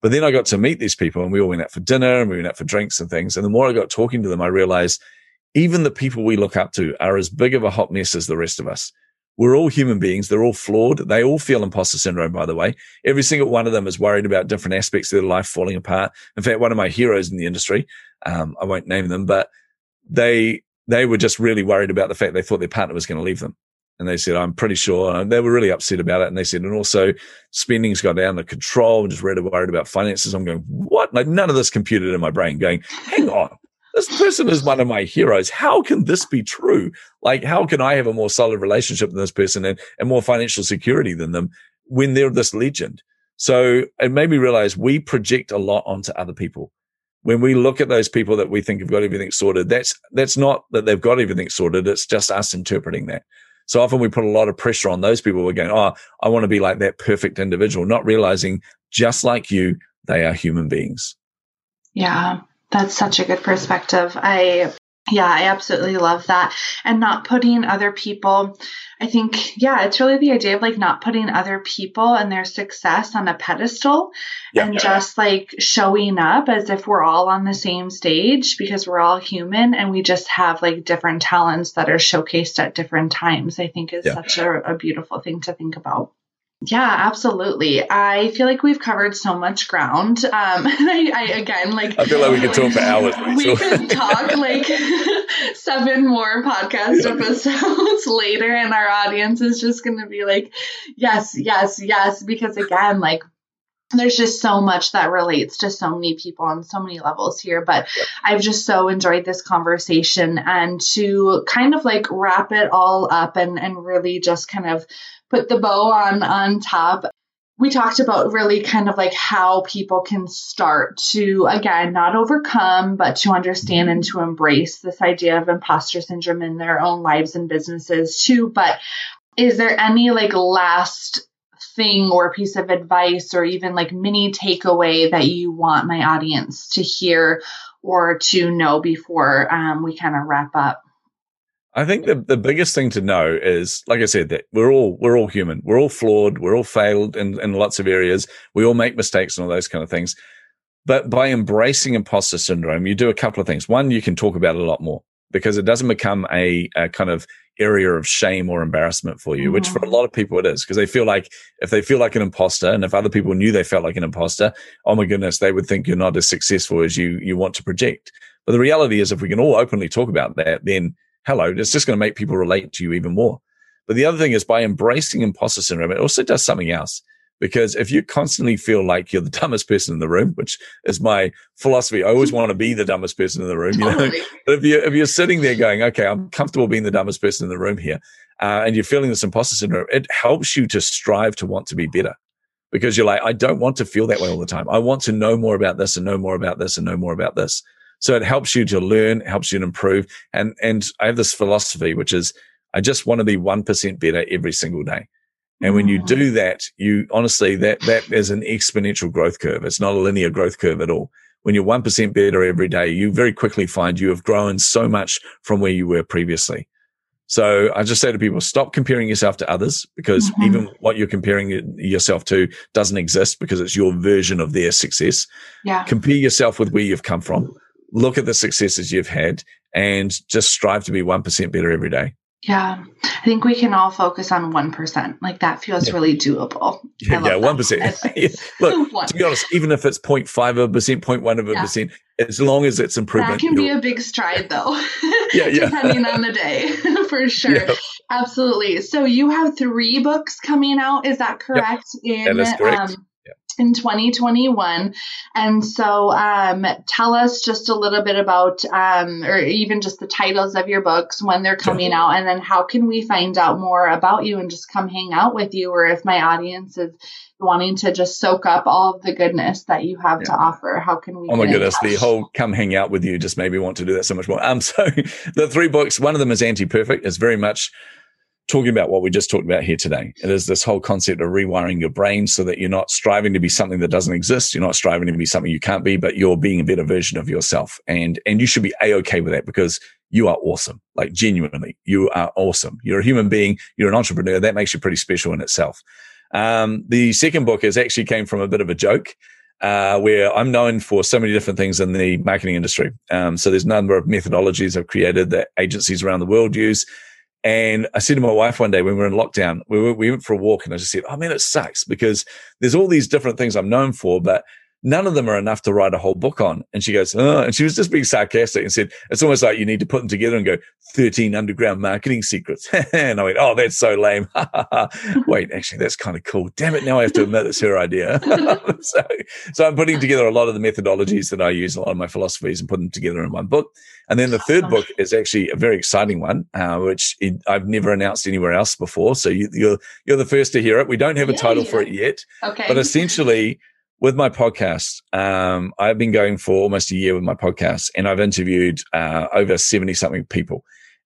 But then I got to meet these people and we all went out for dinner and we went out for drinks and things. And the more I got talking to them, I realized even the people we look up to are as big of a hot mess as the rest of us. We're all human beings. They're all flawed. They all feel imposter syndrome, by the way. Every single one of them is worried about different aspects of their life falling apart. In fact, one of my heroes in the industry, um, I won't name them, but they, they were just really worried about the fact they thought their partner was going to leave them. And they said, I'm pretty sure. And they were really upset about it. And they said, and also spending's gone down to control and just really worried about finances. I'm going, what? Like none of this computed in my brain going, hang on this person is one of my heroes. How can this be true? Like, how can I have a more solid relationship than this person and, and more financial security than them when they're this legend? So it made me realize we project a lot onto other people. When we look at those people that we think have got everything sorted, that's, that's not that they've got everything sorted. It's just us interpreting that. So often we put a lot of pressure on those people. We're going, Oh, I want to be like that perfect individual, not realizing just like you, they are human beings. Yeah. That's such a good perspective. I yeah, I absolutely love that. And not putting other people, I think, yeah, it's really the idea of like not putting other people and their success on a pedestal yeah. and just like showing up as if we're all on the same stage because we're all human and we just have like different talents that are showcased at different times, I think is yeah. such a, a beautiful thing to think about. Yeah, absolutely. I feel like we've covered so much ground. Um, I, I, again, like I feel like we could talk for hours. We could talk like seven more podcast episodes later, and our audience is just going to be like, yes, yes, yes, because again, like there's just so much that relates to so many people on so many levels here. But I've just so enjoyed this conversation and to kind of like wrap it all up and, and really just kind of put the bow on on top. We talked about really kind of like how people can start to again not overcome but to understand and to embrace this idea of imposter syndrome in their own lives and businesses too. But is there any like last thing or piece of advice or even like mini takeaway that you want my audience to hear or to know before um, we kind of wrap up I think the, the biggest thing to know is, like I said, that we're all, we're all human. We're all flawed. We're all failed in, in lots of areas. We all make mistakes and all those kind of things. But by embracing imposter syndrome, you do a couple of things. One, you can talk about it a lot more because it doesn't become a, a kind of area of shame or embarrassment for you, mm-hmm. which for a mm-hmm. lot of people it is because they feel like if they feel like an imposter and if other people knew they felt like an imposter, oh my goodness, they would think you're not as successful as you, you want to project. But the reality is if we can all openly talk about that, then hello, it's just going to make people relate to you even more. But the other thing is by embracing imposter syndrome, it also does something else. Because if you constantly feel like you're the dumbest person in the room, which is my philosophy, I always want to be the dumbest person in the room. You know, but if you if you're sitting there going, okay, I'm comfortable being the dumbest person in the room here, uh, and you're feeling this imposter syndrome, it helps you to strive to want to be better because you're like, I don't want to feel that way all the time. I want to know more about this and know more about this and know more about this. So it helps you to learn, helps you to improve. And, and I have this philosophy, which is I just want to be 1% better every single day. And when you mm. do that, you honestly, that, that is an exponential growth curve. It's not a linear growth curve at all. When you're 1% better every day, you very quickly find you have grown so much from where you were previously. So I just say to people, stop comparing yourself to others because mm-hmm. even what you're comparing yourself to doesn't exist because it's your version of their success. Yeah. Compare yourself with where you've come from. Look at the successes you've had and just strive to be 1% better every day. Yeah, I think we can all focus on 1%. Like that feels yeah. really doable. Yeah, yeah 1%. yeah. Look, One. to be honest, even if it's 0.5 of a percent, 0.1 of a yeah. percent, as long as it's improvement. That can be a big stride though. yeah, yeah. Depending on the day, for sure. Absolutely. So you have three books coming out, is that correct? Yep. In, that is correct. Um, in 2021. And so, um, tell us just a little bit about, um, or even just the titles of your books when they're coming yeah. out, and then how can we find out more about you and just come hang out with you, or if my audience is wanting to just soak up all of the goodness that you have yeah. to offer, how can we? Oh my goodness, the whole come hang out with you just made me want to do that so much more. Um, so the three books, one of them is anti perfect. It's very much talking about what we just talked about here today. It is this whole concept of rewiring your brain so that you're not striving to be something that doesn't exist. You're not striving to be something you can't be, but you're being a better version of yourself. And, and you should be a-okay with that because you are awesome. Like genuinely, you are awesome. You're a human being. You're an entrepreneur. That makes you pretty special in itself. Um, the second book is actually came from a bit of a joke. Uh, where I'm known for so many different things in the marketing industry. Um, so there's a number of methodologies I've created that agencies around the world use. And I said to my wife one day when we were in lockdown, we, were, we went for a walk and I just said, Oh man, it sucks because there's all these different things I'm known for, but none of them are enough to write a whole book on. And she goes, oh, and she was just being sarcastic and said, it's almost like you need to put them together and go 13 underground marketing secrets. and I went, oh, that's so lame. Wait, actually, that's kind of cool. Damn it. Now I have to admit it's her idea. so, so I'm putting together a lot of the methodologies that I use, a lot of my philosophies and put them together in one book. And then the third book is actually a very exciting one, uh, which it, I've never announced anywhere else before. So you, are you're, you're the first to hear it. We don't have a title yeah. for it yet. Okay. But essentially, with my podcast, um, I've been going for almost a year with my podcast and I've interviewed uh, over 70 something people.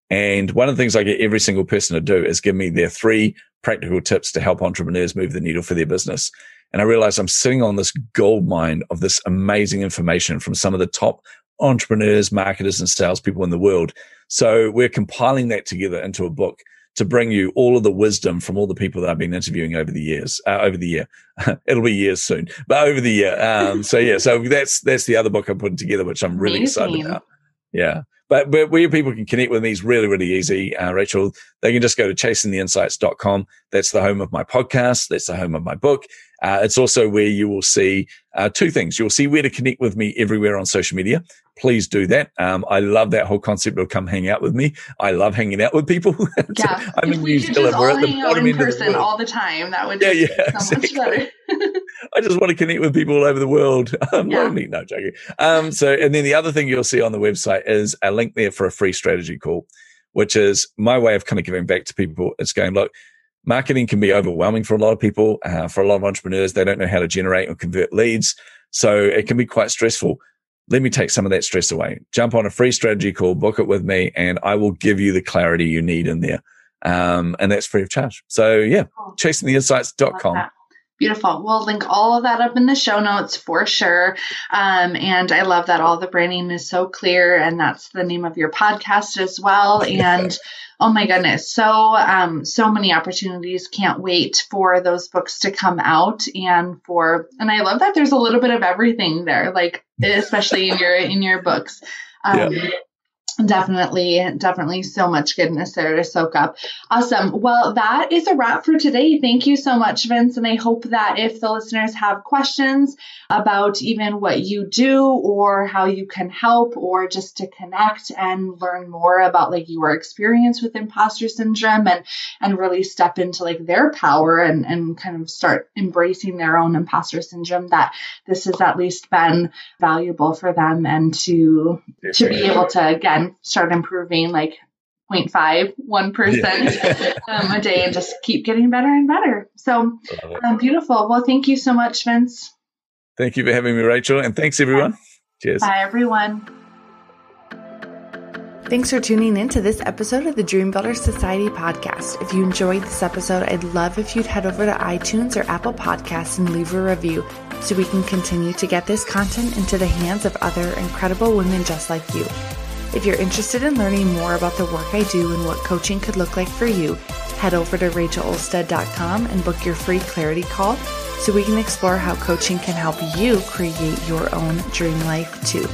And one of the things I get every single person to do is give me their three practical tips to help entrepreneurs move the needle for their business. And I realize I'm sitting on this gold mine of this amazing information from some of the top entrepreneurs, marketers, and salespeople in the world. So we're compiling that together into a book to bring you all of the wisdom from all the people that I've been interviewing over the years, uh, over the year. It'll be years soon, but over the year. Um, so yeah, so that's, that's the other book I'm putting together, which I'm really Amazing. excited about. Yeah. But, but where people can connect with me is really, really easy. Uh, Rachel, they can just go to chasingtheinsights.com. That's the home of my podcast. That's the home of my book. Uh, it's also where you will see uh, two things. You'll see where to connect with me everywhere on social media. Please do that. Um, I love that whole concept of come hang out with me. I love hanging out with people. Yeah, I'm if in New Zealand. We're at the bottom end person the all the time. That would yeah, yeah, so exactly. much better. I just want to connect with people all over the world. I'm yeah. lonely. No, joking. Um, so, and then the other thing you'll see on the website is a link there for a free strategy call, which is my way of kind of giving back to people. It's going, look, marketing can be overwhelming for a lot of people. Uh, for a lot of entrepreneurs, they don't know how to generate or convert leads. So it can be quite stressful. Let me take some of that stress away. Jump on a free strategy call, book it with me, and I will give you the clarity you need in there. Um, and that's free of charge. So yeah, chasingtheinsights.com. Beautiful. We'll link all of that up in the show notes for sure. Um, and I love that all the branding is so clear, and that's the name of your podcast as well. And oh my goodness, so um, so many opportunities. Can't wait for those books to come out, and for and I love that there's a little bit of everything there, like especially in your in your books. Um, yeah definitely definitely so much goodness there to soak up. Awesome. Well that is a wrap for today. Thank you so much vince and i hope that if the listeners have questions about even what you do or how you can help or just to connect and learn more about like your experience with imposter syndrome and and really step into like their power and and kind of start embracing their own imposter syndrome that this has at least been valuable for them and to to be able to again start improving like 0.5, 1% um, a day and just keep getting better and better. So um, beautiful. Well, thank you so much, Vince. Thank you for having me, Rachel. And thanks, everyone. Bye. Cheers. Bye, everyone. Thanks for tuning in to this episode of the Dream Builder Society podcast. If you enjoyed this episode, I'd love if you'd head over to iTunes or Apple Podcasts and leave a review so we can continue to get this content into the hands of other incredible women just like you. If you're interested in learning more about the work I do and what coaching could look like for you, head over to rachelolstead.com and book your free clarity call so we can explore how coaching can help you create your own dream life too.